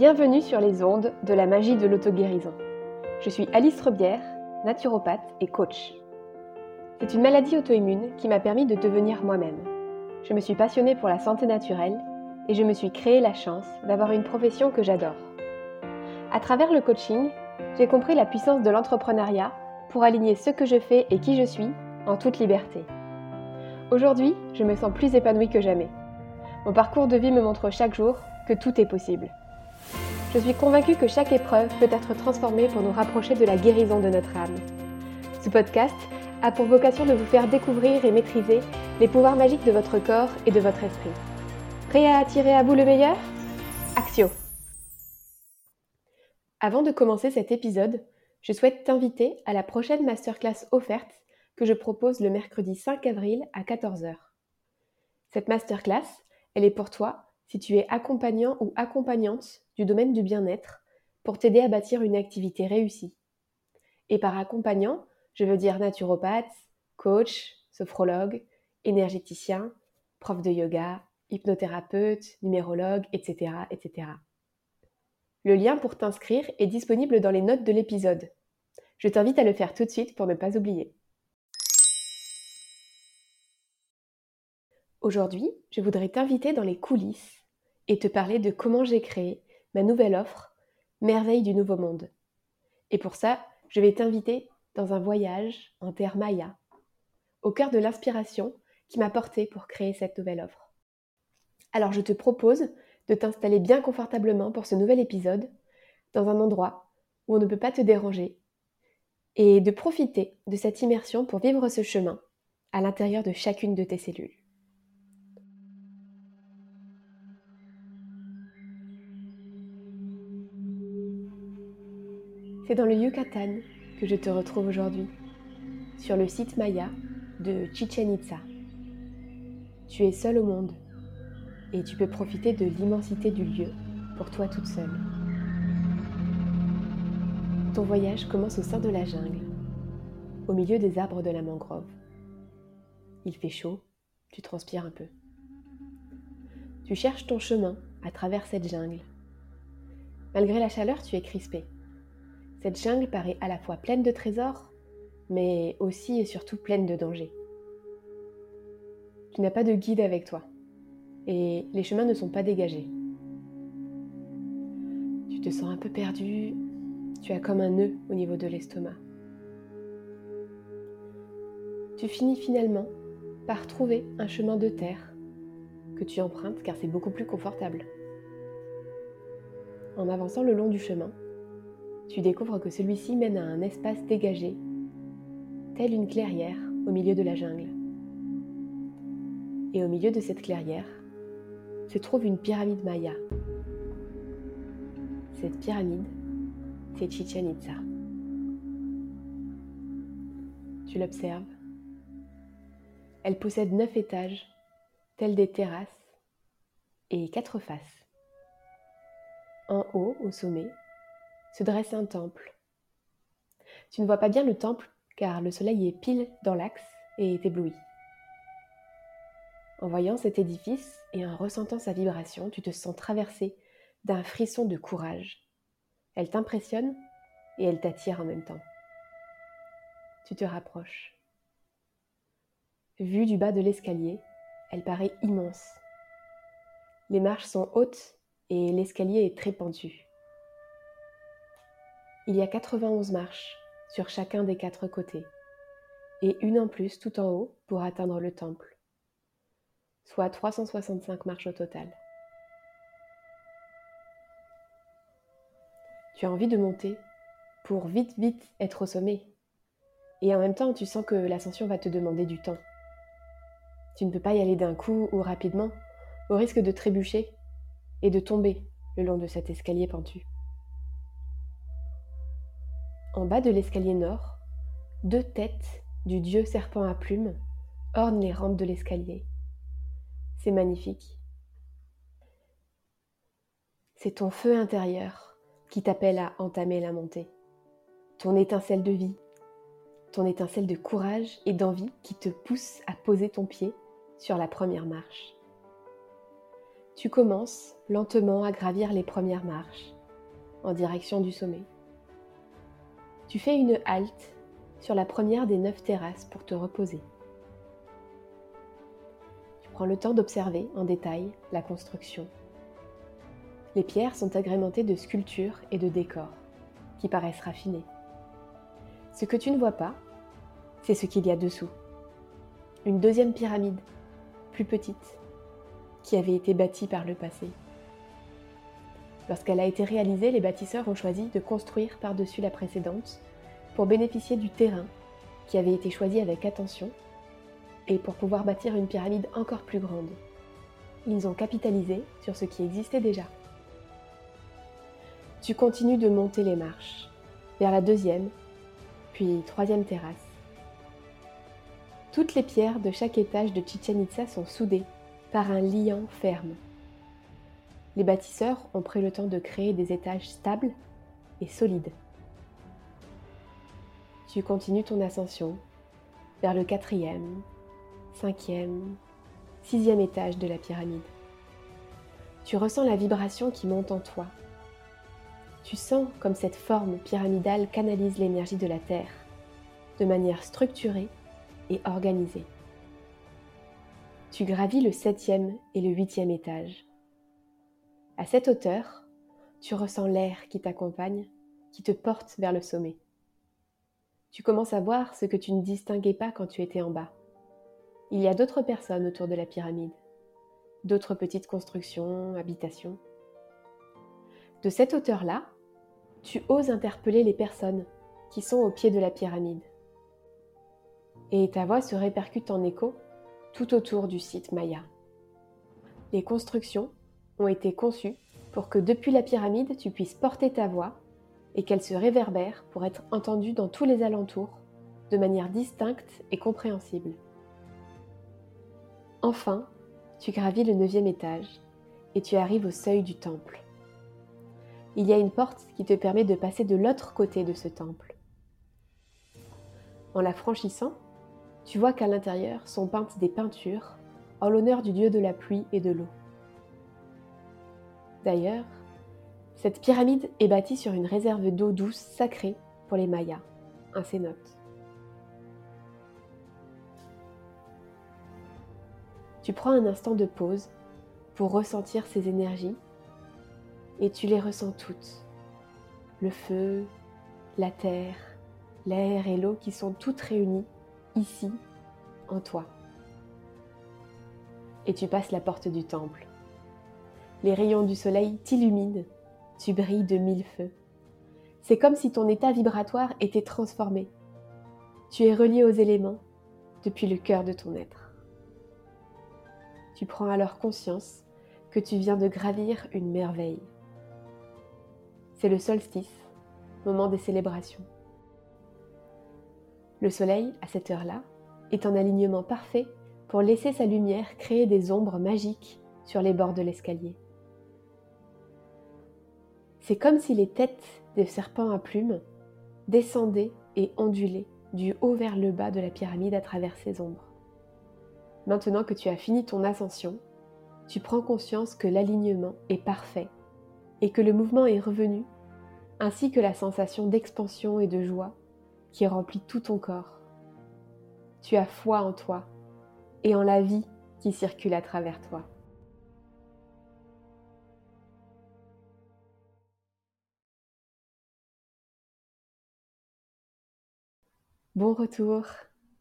Bienvenue sur les ondes de la magie de l'auto-guérison. Je suis Alice Rebière, naturopathe et coach. C'est une maladie auto-immune qui m'a permis de devenir moi-même. Je me suis passionnée pour la santé naturelle et je me suis créé la chance d'avoir une profession que j'adore. À travers le coaching, j'ai compris la puissance de l'entrepreneuriat pour aligner ce que je fais et qui je suis en toute liberté. Aujourd'hui, je me sens plus épanouie que jamais. Mon parcours de vie me montre chaque jour que tout est possible. Je suis convaincue que chaque épreuve peut être transformée pour nous rapprocher de la guérison de notre âme. Ce podcast a pour vocation de vous faire découvrir et maîtriser les pouvoirs magiques de votre corps et de votre esprit. Prêt à attirer à vous le meilleur? Axio Avant de commencer cet épisode, je souhaite t'inviter à la prochaine masterclass offerte que je propose le mercredi 5 avril à 14h. Cette masterclass, elle est pour toi si tu es accompagnant ou accompagnante du domaine du bien-être pour t'aider à bâtir une activité réussie. Et par accompagnant, je veux dire naturopathe, coach, sophrologue, énergéticien, prof de yoga, hypnothérapeute, numérologue, etc., etc. Le lien pour t'inscrire est disponible dans les notes de l'épisode. Je t'invite à le faire tout de suite pour ne pas oublier. Aujourd'hui, je voudrais t'inviter dans les coulisses et te parler de comment j'ai créé ma nouvelle offre, Merveille du Nouveau Monde. Et pour ça, je vais t'inviter dans un voyage en terre maya, au cœur de l'inspiration qui m'a porté pour créer cette nouvelle offre. Alors je te propose de t'installer bien confortablement pour ce nouvel épisode, dans un endroit où on ne peut pas te déranger, et de profiter de cette immersion pour vivre ce chemin à l'intérieur de chacune de tes cellules. C'est dans le Yucatan que je te retrouve aujourd'hui, sur le site Maya de Chichen Itza. Tu es seule au monde et tu peux profiter de l'immensité du lieu pour toi toute seule. Ton voyage commence au sein de la jungle, au milieu des arbres de la mangrove. Il fait chaud, tu transpires un peu. Tu cherches ton chemin à travers cette jungle. Malgré la chaleur, tu es crispé. Cette jungle paraît à la fois pleine de trésors, mais aussi et surtout pleine de dangers. Tu n'as pas de guide avec toi, et les chemins ne sont pas dégagés. Tu te sens un peu perdu, tu as comme un nœud au niveau de l'estomac. Tu finis finalement par trouver un chemin de terre que tu empruntes car c'est beaucoup plus confortable. En avançant le long du chemin, tu découvres que celui-ci mène à un espace dégagé, tel une clairière au milieu de la jungle. Et au milieu de cette clairière se trouve une pyramide maya. Cette pyramide, c'est Chichen Itza. Tu l'observes. Elle possède neuf étages, tels des terrasses, et quatre faces. En haut, au sommet, se dresse un temple. Tu ne vois pas bien le temple car le soleil est pile dans l'axe et t'éblouit. En voyant cet édifice et en ressentant sa vibration, tu te sens traversé d'un frisson de courage. Elle t'impressionne et elle t'attire en même temps. Tu te rapproches. Vue du bas de l'escalier, elle paraît immense. Les marches sont hautes et l'escalier est très pentu. Il y a 91 marches sur chacun des quatre côtés, et une en plus tout en haut pour atteindre le temple, soit 365 marches au total. Tu as envie de monter pour vite, vite être au sommet, et en même temps tu sens que l'ascension va te demander du temps. Tu ne peux pas y aller d'un coup ou rapidement, au risque de trébucher et de tomber le long de cet escalier pentu. En bas de l'escalier nord, deux têtes du dieu serpent à plumes ornent les rampes de l'escalier. C'est magnifique. C'est ton feu intérieur qui t'appelle à entamer la montée. Ton étincelle de vie, ton étincelle de courage et d'envie qui te pousse à poser ton pied sur la première marche. Tu commences lentement à gravir les premières marches en direction du sommet. Tu fais une halte sur la première des neuf terrasses pour te reposer. Tu prends le temps d'observer en détail la construction. Les pierres sont agrémentées de sculptures et de décors qui paraissent raffinés. Ce que tu ne vois pas, c'est ce qu'il y a dessous. Une deuxième pyramide, plus petite, qui avait été bâtie par le passé. Lorsqu'elle a été réalisée, les bâtisseurs ont choisi de construire par-dessus la précédente pour bénéficier du terrain qui avait été choisi avec attention et pour pouvoir bâtir une pyramide encore plus grande. Ils ont capitalisé sur ce qui existait déjà. Tu continues de monter les marches vers la deuxième, puis troisième terrasse. Toutes les pierres de chaque étage de Chichen Itza sont soudées par un liant ferme. Les bâtisseurs ont pris le temps de créer des étages stables et solides. Tu continues ton ascension vers le quatrième, cinquième, sixième étage de la pyramide. Tu ressens la vibration qui monte en toi. Tu sens comme cette forme pyramidale canalise l'énergie de la Terre de manière structurée et organisée. Tu gravis le septième et le huitième étage. À cette hauteur, tu ressens l'air qui t'accompagne, qui te porte vers le sommet. Tu commences à voir ce que tu ne distinguais pas quand tu étais en bas. Il y a d'autres personnes autour de la pyramide, d'autres petites constructions, habitations. De cette hauteur-là, tu oses interpeller les personnes qui sont au pied de la pyramide. Et ta voix se répercute en écho tout autour du site Maya. Les constructions ont été conçues pour que depuis la pyramide, tu puisses porter ta voix et qu'elle se réverbère pour être entendue dans tous les alentours de manière distincte et compréhensible. Enfin, tu gravis le neuvième étage et tu arrives au seuil du temple. Il y a une porte qui te permet de passer de l'autre côté de ce temple. En la franchissant, tu vois qu'à l'intérieur sont peintes des peintures en l'honneur du dieu de la pluie et de l'eau. D'ailleurs, cette pyramide est bâtie sur une réserve d'eau douce sacrée pour les Mayas, un cénote. Tu prends un instant de pause pour ressentir ces énergies et tu les ressens toutes. Le feu, la terre, l'air et l'eau qui sont toutes réunies ici, en toi. Et tu passes la porte du temple. Les rayons du soleil t'illuminent, tu brilles de mille feux. C'est comme si ton état vibratoire était transformé. Tu es relié aux éléments depuis le cœur de ton être. Tu prends alors conscience que tu viens de gravir une merveille. C'est le solstice, moment des célébrations. Le soleil, à cette heure-là, est en alignement parfait pour laisser sa lumière créer des ombres magiques sur les bords de l'escalier. C'est comme si les têtes des serpents à plumes descendaient et ondulaient du haut vers le bas de la pyramide à travers ces ombres. Maintenant que tu as fini ton ascension, tu prends conscience que l'alignement est parfait et que le mouvement est revenu, ainsi que la sensation d'expansion et de joie qui remplit tout ton corps. Tu as foi en toi et en la vie qui circule à travers toi. Bon retour.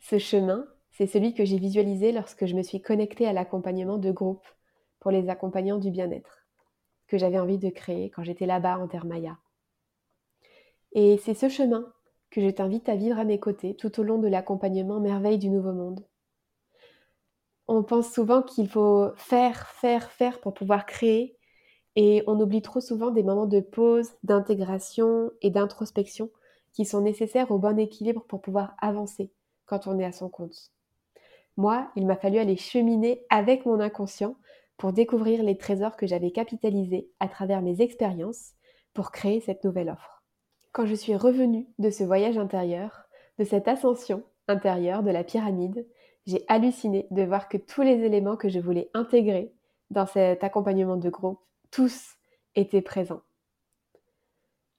Ce chemin, c'est celui que j'ai visualisé lorsque je me suis connectée à l'accompagnement de groupe pour les accompagnants du bien-être, que j'avais envie de créer quand j'étais là-bas en Terre Maya. Et c'est ce chemin que je t'invite à vivre à mes côtés tout au long de l'accompagnement Merveille du Nouveau Monde. On pense souvent qu'il faut faire, faire, faire pour pouvoir créer, et on oublie trop souvent des moments de pause, d'intégration et d'introspection qui sont nécessaires au bon équilibre pour pouvoir avancer quand on est à son compte. Moi, il m'a fallu aller cheminer avec mon inconscient pour découvrir les trésors que j'avais capitalisés à travers mes expériences pour créer cette nouvelle offre. Quand je suis revenue de ce voyage intérieur, de cette ascension intérieure de la pyramide, j'ai halluciné de voir que tous les éléments que je voulais intégrer dans cet accompagnement de groupe, tous étaient présents.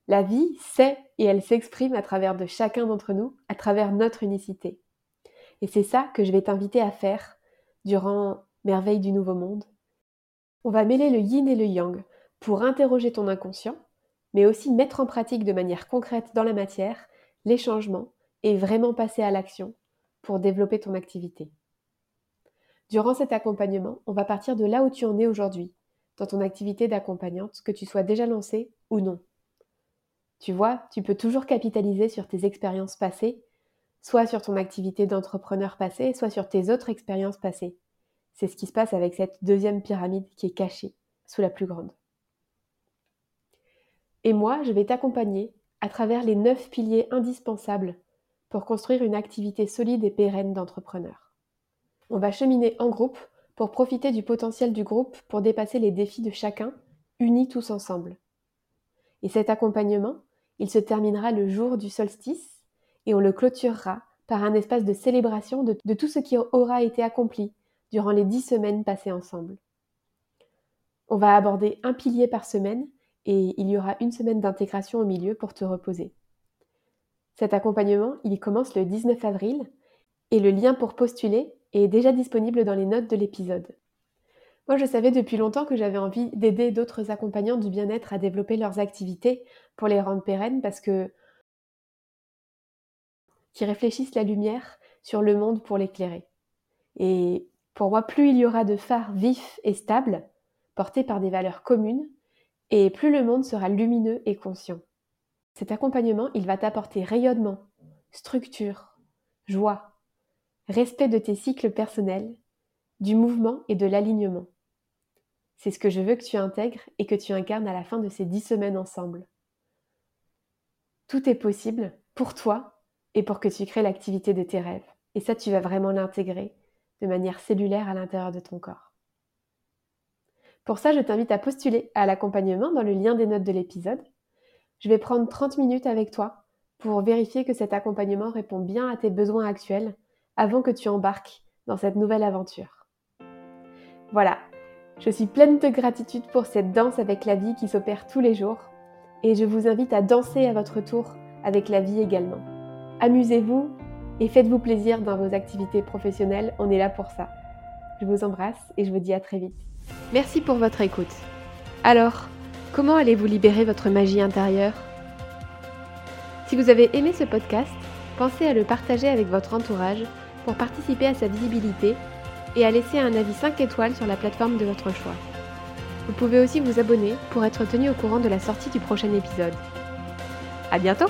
La vie sait et elle s'exprime à travers de chacun d'entre nous, à travers notre unicité. Et c'est ça que je vais t'inviter à faire durant Merveille du Nouveau Monde. On va mêler le yin et le yang pour interroger ton inconscient, mais aussi mettre en pratique de manière concrète dans la matière les changements et vraiment passer à l'action pour développer ton activité. Durant cet accompagnement, on va partir de là où tu en es aujourd'hui, dans ton activité d'accompagnante, que tu sois déjà lancée ou non. Tu vois, tu peux toujours capitaliser sur tes expériences passées, soit sur ton activité d'entrepreneur passé, soit sur tes autres expériences passées. C'est ce qui se passe avec cette deuxième pyramide qui est cachée sous la plus grande. Et moi, je vais t'accompagner à travers les neuf piliers indispensables pour construire une activité solide et pérenne d'entrepreneur. On va cheminer en groupe pour profiter du potentiel du groupe pour dépasser les défis de chacun, unis tous ensemble. Et cet accompagnement, il se terminera le jour du solstice et on le clôturera par un espace de célébration de, tout ce qui aura été accompli durant les dix semaines passées ensemble. On va aborder un pilier par semaine et il y aura une semaine d'intégration au milieu pour te reposer. Cet accompagnement, il commence le 19 avril et le lien pour postuler est déjà disponible dans les notes de l'épisode. Moi, je savais depuis longtemps que j'avais envie d'aider d'autres accompagnants du bien-être à développer leurs activités pour les rendre pérennes parce que qui réfléchissent la lumière sur le monde pour l'éclairer. Et pour moi, plus il y aura de phares vifs et stables, portés par des valeurs communes, et plus le monde sera lumineux et conscient. Cet accompagnement, il va t'apporter rayonnement, structure, joie, respect de tes cycles personnels, du mouvement et de l'alignement. C'est ce que je veux que tu intègres et que tu incarnes à la fin de ces dix semaines ensemble. Tout est possible pour toi et pour que tu crées l'activité de tes rêves. Et ça, tu vas vraiment l'intégrer de manière cellulaire à l'intérieur de ton corps. Pour ça, je t'invite à postuler à l'accompagnement dans le lien des notes de l'épisode. Je vais prendre 30 minutes avec toi pour vérifier que cet accompagnement répond bien à tes besoins actuels avant que tu embarques dans cette nouvelle aventure. Voilà, je suis pleine de gratitude pour cette danse avec la vie qui s'opère tous les jours et je vous invite à danser à votre tour avec la vie également. Amusez-vous et faites-vous plaisir dans vos activités professionnelles, on est là pour ça. Je vous embrasse et je vous dis à très vite. Merci pour votre écoute. Alors, comment allez-vous libérer votre magie intérieure? Si vous avez aimé ce podcast, pensez à le partager avec votre entourage pour participer à sa visibilité et à laisser un avis 5 étoiles sur la plateforme de votre choix. Vous pouvez aussi vous abonner pour être tenu au courant de la sortie du prochain épisode. À bientôt!